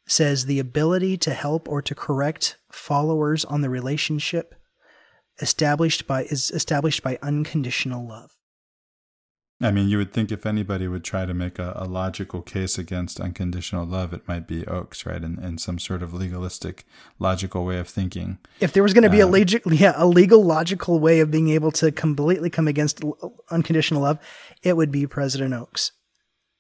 says the ability to help or to correct followers on the relationship established by is established by unconditional love. I mean, you would think if anybody would try to make a, a logical case against unconditional love, it might be Oaks, right? In, in some sort of legalistic, logical way of thinking. If there was going to be a Um, legal, yeah, a legal, logical way of being able to completely come against unconditional love, it would be President Oaks.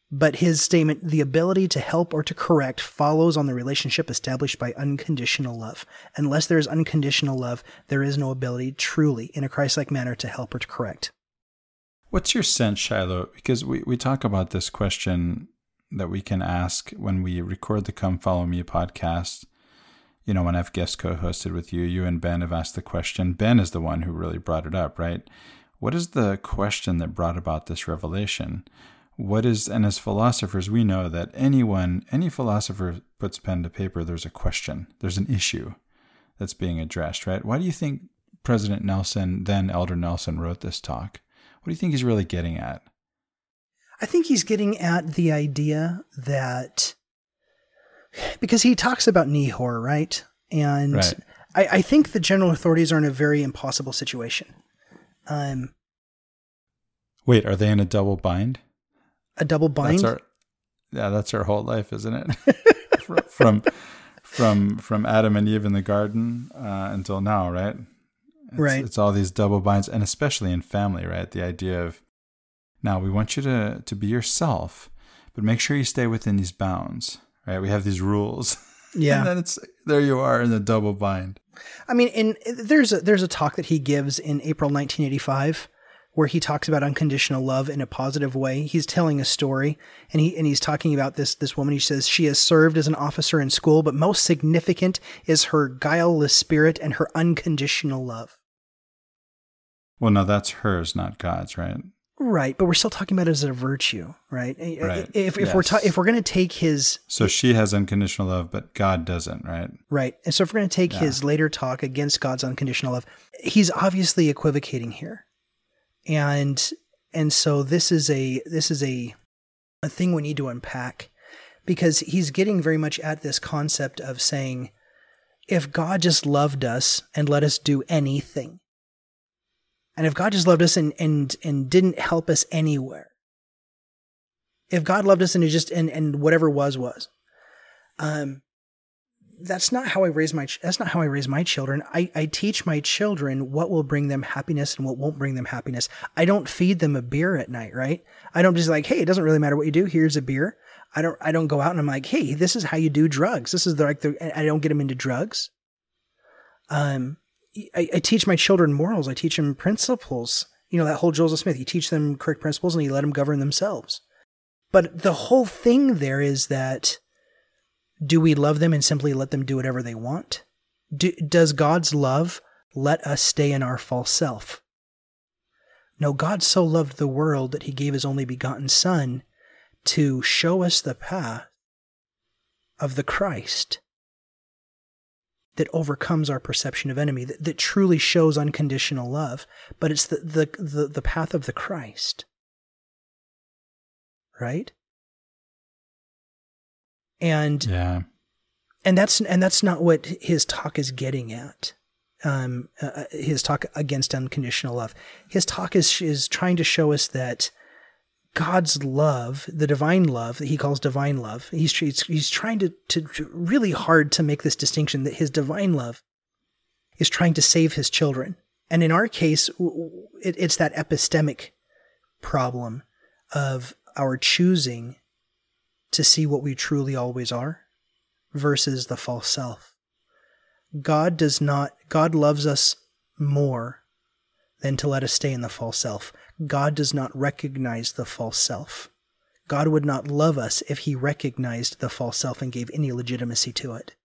But his statement, the ability to help or to correct, follows on the relationship established by unconditional love. Unless there is unconditional love, there is no ability truly, in a Christ like manner, to help or to correct. What's your sense, Shiloh? Because we, we talk about this question that we can ask when we record the Come Follow Me podcast. You know, when I've guest co hosted with you, you and Ben have asked the question. Ben is the one who really brought it up, right? What is the question that brought about this revelation? What is, and as philosophers, we know that anyone, any philosopher puts pen to paper, there's a question, there's an issue that's being addressed, right? Why do you think President Nelson, then Elder Nelson, wrote this talk? What do you think he's really getting at? I think he's getting at the idea that because he talks about Nehor, right? And Right. I, I think the general authorities are in a very impossible situation. Um, Wait, are they in a double bind? a double bind. That's our, yeah, that's our whole life, isn't it? <laughs> From from from Adam and Eve in the garden uh, until now, right? It's, Right. It's all these double binds, and especially in family, right? The idea of now we want you to to be yourself, but make sure you stay within these bounds, right? We have these rules. <laughs> yeah. and then it's there you are in the double bind. I mean, in there's a there's a talk that he gives in April 1985 where he talks about unconditional love in a positive way. He's telling a story and he and he's talking about this this woman. He says she has served as an officer in school, but most significant is her guileless spirit and her unconditional love. Well, no, that's hers, not God's, right? Right, but we're still talking about it as a virtue, right? Right, If, if we're ta- yes. if we're going to take his So she has unconditional love, but God doesn't, right? Right. And so if we're going to take his later talk against God's unconditional love, he's obviously equivocating here. And and so this is a this is a a thing we need to unpack because he's getting very much at this concept of saying if God just loved us and let us do anything. And if God just loved us and and and didn't help us anywhere. If God loved us and it just and and whatever was was. Um that's not how I raise my that's not how I raise my children. I, I teach my children what will bring them happiness and what won't bring them happiness. I don't feed them a beer at night, right? I don't just like, hey, it doesn't really matter what you do. Here's a beer. I don't I don't go out and I'm like, hey, this is how you do drugs. This is the, like the I don't get them into drugs. Um, I, I teach my children morals. I teach them principles. You know that whole Joseph Smith. You teach them correct principles and you let them govern themselves. But the whole thing there is that do we love them and simply let them do whatever they want? Do, does God's love let us stay in our false self? No, God so loved the world that he gave his only begotten Son to show us the path of the Christ that overcomes our perception of enemy, that, that truly shows unconditional love, but it's the, the, the, the path of the Christ. Right? And Yeah. and that's and that's not what his talk is getting at. Um, uh, his talk against unconditional love. His talk is is trying to show us that God's love, the divine love that he calls divine love, he's he's, trying to, to to really hard to make this distinction that his divine love is trying to save his children. And in our case, it, it's that epistemic problem of our choosing to see what we truly always are versus the false self. God does not, God loves us more than to let us stay in the false self. God does not recognize the false self. God would not love us if he recognized the false self and gave any legitimacy to it.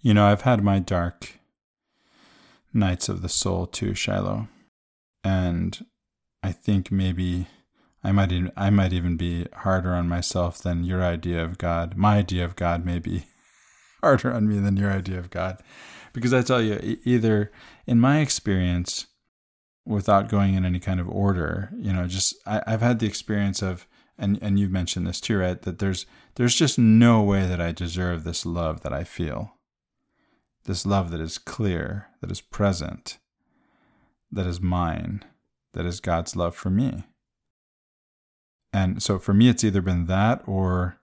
You know, I've had my dark nights of the soul too, Shiloh. And I think maybe I might even, I might even be harder on myself than your idea of God. My idea of God may be <laughs> harder on me than your idea of God. Because I tell you, either in my experience, without going in any kind of order, you know, just I, I've had the experience of and and you've mentioned this too, right? That there's there's just no way that I deserve this love that I feel. This love that is clear, that is present, that is mine, that is God's love for me. And so for me, it's either been that or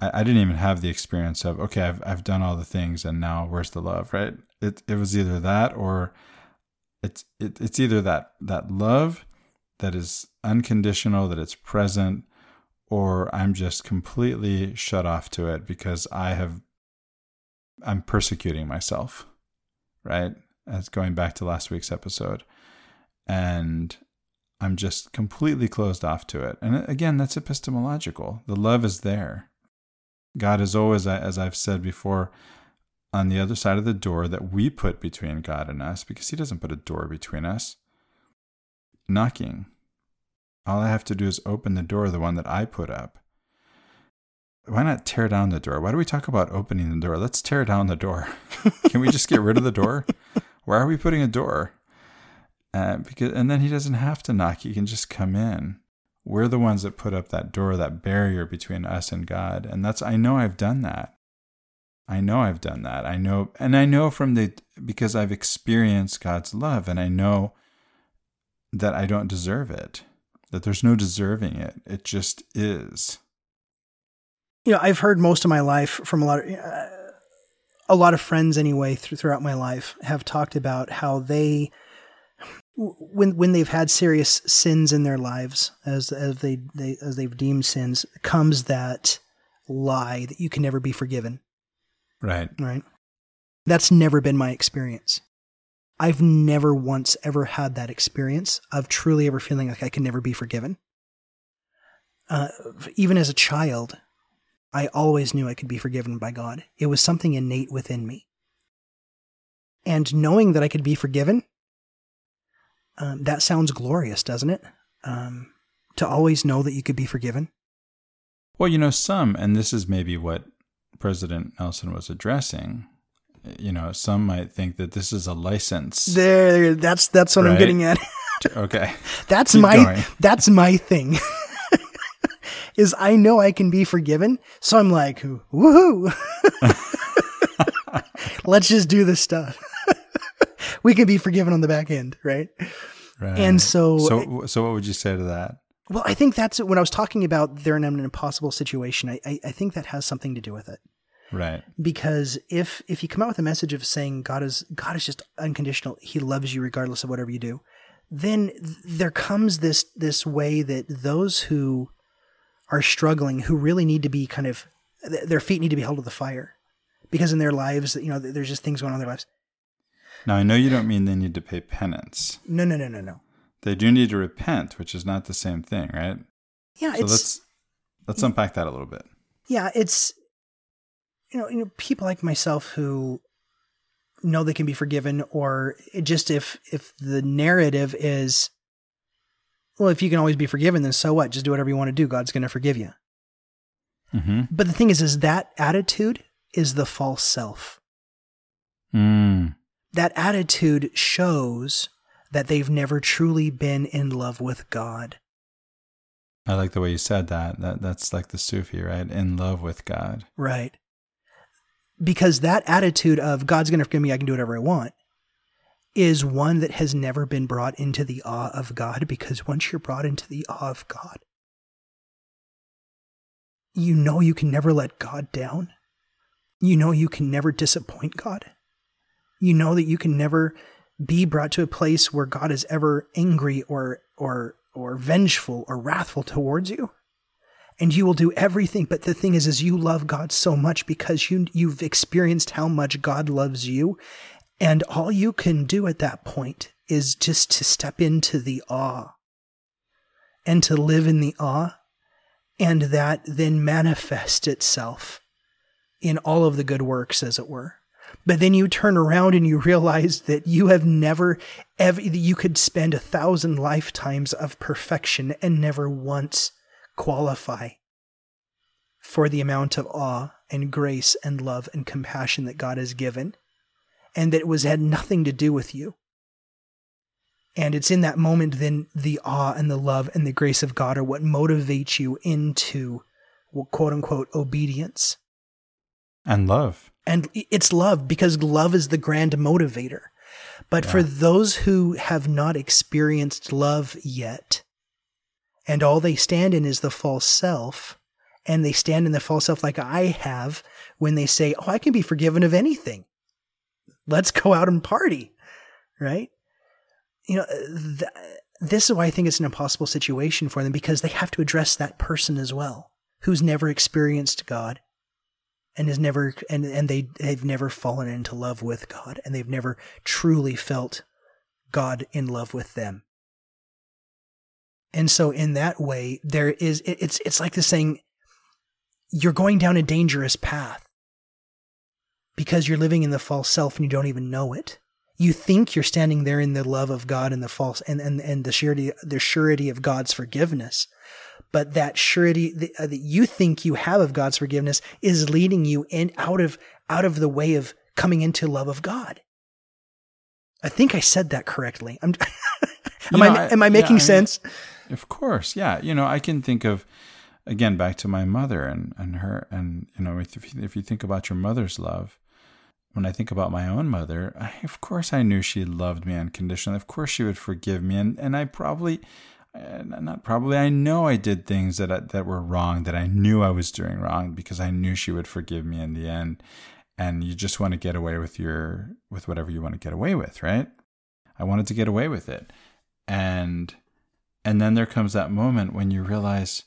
I, I didn't even have the experience of, okay, I've, I've done all the things and now where's the love, right? It, it was either that or it's, it, it's either that, that love that is unconditional, that it's present, or I'm just completely shut off to it because I have, I'm persecuting myself, right? As going back to last week's episode. And I'm just completely closed off to it. And again, that's epistemological. The love is there. God is always, as I've said before, on the other side of the door that we put between God and us because He doesn't put a door between us. Knocking. All I have to do is open the door, the one that I put up. Why not tear down the door? Why do we talk about opening the door? Let's tear down the door. <laughs> Can we just get rid of the door? Why are we putting a door? Uh, because and then he doesn't have to knock; he can just come in. We're the ones that put up that door, that barrier between us and God, and that's I know I've done that. I know I've done that. I know, and I know from the because I've experienced God's love, and I know that I don't deserve it. That there's no deserving it. It just is. You know, I've heard most of my life from a lot of. Uh, a lot of friends anyway throughout my life have talked about how they when when they've had serious sins in their lives as as they, they as they've deemed sins comes that lie that you can never be forgiven right. Right. That's never been my experience. I've never once ever had that experience of truly ever feeling like i can never be forgiven. Uh, even as a child i always knew i could be forgiven by god. It was something innate within me. And knowing that i could be forgiven um, that sounds glorious, doesn't it? Um, to always know that you could be forgiven. Well, you know, some, and this is maybe what President Nelson was addressing. You know, some might think that this is a license. There, that's that's what right? I'm getting at. okay, <laughs> that's Keep my going. that's my thing. <laughs> is I know I can be forgiven, so I'm like, woohoo! <laughs> Let's just do this stuff we can be forgiven on the back end, right? Right. And so, so, so, what would you say to that? Well, I think that's when I was talking about they're in an impossible situation. I, I, I think that has something to do with it, right? Because if if you come out with a message of saying God is God is just unconditional, He loves you regardless of whatever you do, then there comes this this way that those who are struggling, who really need to be kind of their feet need to be held to the fire, because in their lives, you know, there's just things going on in their lives now, I know you don't mean they need to pay penance. No, no, no, no, no. They do need to repent, which is not the same thing, right? Yeah, so let's let's unpack that a little bit. Yeah, it's you know, you know, people like myself who know they can be forgiven, or just if if the narrative is, well, if you can always be forgiven, then so what? Just do whatever you want to do. God's going to forgive you. Mm-hmm. But the thing is, is that attitude is the false self. Mm that attitude shows that they've never truly been in love with God. I like the way you said that. That that's like the Sufi, right? In love with God. Right. Because that attitude of God's going to forgive me, I can do whatever I want, is one that has never been brought into the awe of God. Because once you're brought into the awe of God, you know you can never let God down. You know you can never disappoint God You know that you can never be brought to a place where God is ever angry or or or vengeful or wrathful towards you. And you will do everything. But the thing is, is you love God so much because you you've experienced how much God loves you. And all you can do at that point is just to step into the awe and to live in the awe. And that then manifest itself in all of the good works, as it were. But then you turn around and you realize that you have never, ever, you could spend a thousand lifetimes of perfection and never once qualify for the amount of awe and grace and love and compassion that God has given. And that it was had nothing to do with you. And it's in that moment then the awe and the love and the grace of God are what motivates you into quote unquote obedience. And love. And it's love because love is the grand motivator. But yeah. for those who have not experienced love yet, and all they stand in is the false self, and they stand in the false self like I have when they say, Oh, I can be forgiven of anything. Let's go out and party. Right? You know, th- this is why I think it's an impossible situation for them because they have to address that person as well who's never experienced God and has never and and they they've never fallen into love with God and they've never truly felt God in love with them. And so in that way there is it's it's like the saying you're going down a dangerous path because you're living in the false self and you don't even know it. You think you're standing there in the love of God and the false and and, and the surety the surety of God's forgiveness but that surety uh, that you think you have of God's forgiveness is leading you in out of out of the way of coming into love of God. I think I said that correctly. <laughs> am know, I am I making yeah, sense? of course, yeah. You know, I can think of again back to my mother and and her and you know if if you think about your mother's love. When I think about my own mother, I, of course I knew she loved me unconditionally. Of course she would forgive me, and and I probably not probably I know I did things that that were wrong that I knew I was doing wrong because I knew she would forgive me in the end. And you just want to get away with your with whatever you want to get away with right? I wanted to get away with it. And and then there comes that moment when you realize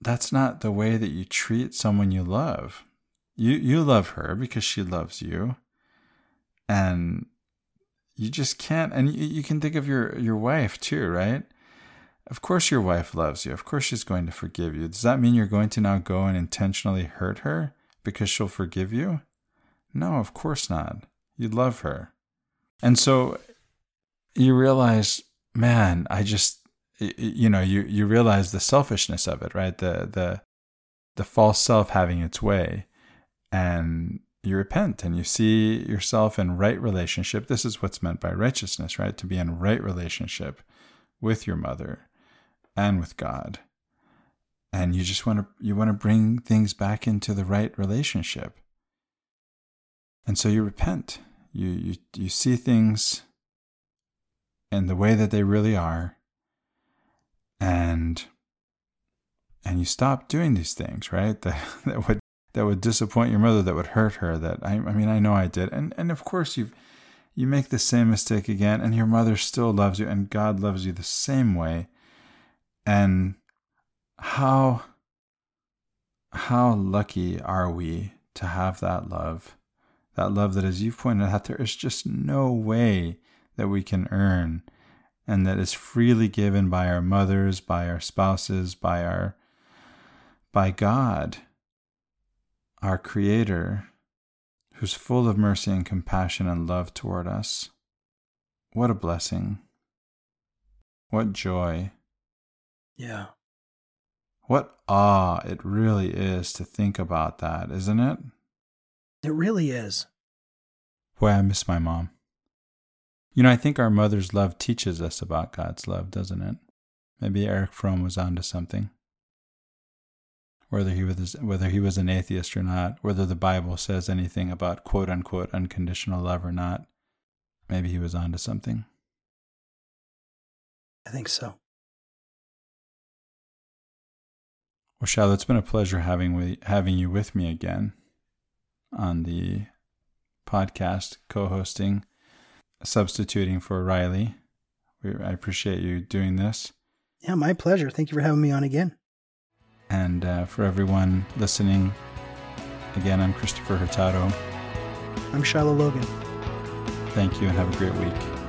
that's not the way that you treat someone you love you you love her because she loves you. And you just can't and you, you can think of your your wife too right? Of course your wife loves you. Of course she's going to forgive you. Does that mean you're going to now go and intentionally hurt her because she'll forgive you? No of course not. You love her. And so you realize man i just you know you you realize the selfishness of it right? The the the false self having its way and you repent and you see yourself in right relationship. This is what's meant by righteousness, right? To be in right relationship with your mother and with God. And you just want to you want to bring things back into the right relationship. And so you repent. You you you see things in the way that they really are. And and you stop doing these things, right? <laughs> That, that would that would disappoint your mother, that would hurt her. That I, I mean, I know I did, and and of course you you make the same mistake again, and your mother still loves you, and God loves you the same way. And how how lucky are we to have that love, that love that, as you've pointed out, there is just no way that we can earn, and that is freely given by our mothers, by our spouses, by our by God our Creator, who's full of mercy and compassion and love toward us. What a blessing. What joy. Yeah. What awe it really is to think about that, isn't it? It really is. Boy, I miss my mom. You know, I think our mother's love teaches us about God's love, doesn't it? Maybe Erich Fromm was onto something whether he was whether he was an atheist or not, whether the Bible says anything about quote unquote unconditional love or not. Maybe he was onto something. I think so. Well, Shiloh, it's been a pleasure having we, having you with me again on the podcast co hosting, substituting for Riley. We, I appreciate you doing this. Yeah, my pleasure. Thank you for having me on again. And uh, for everyone listening, again, I'm Christopher Hurtado. I'm Shiloh Logan. Thank you and have a great week.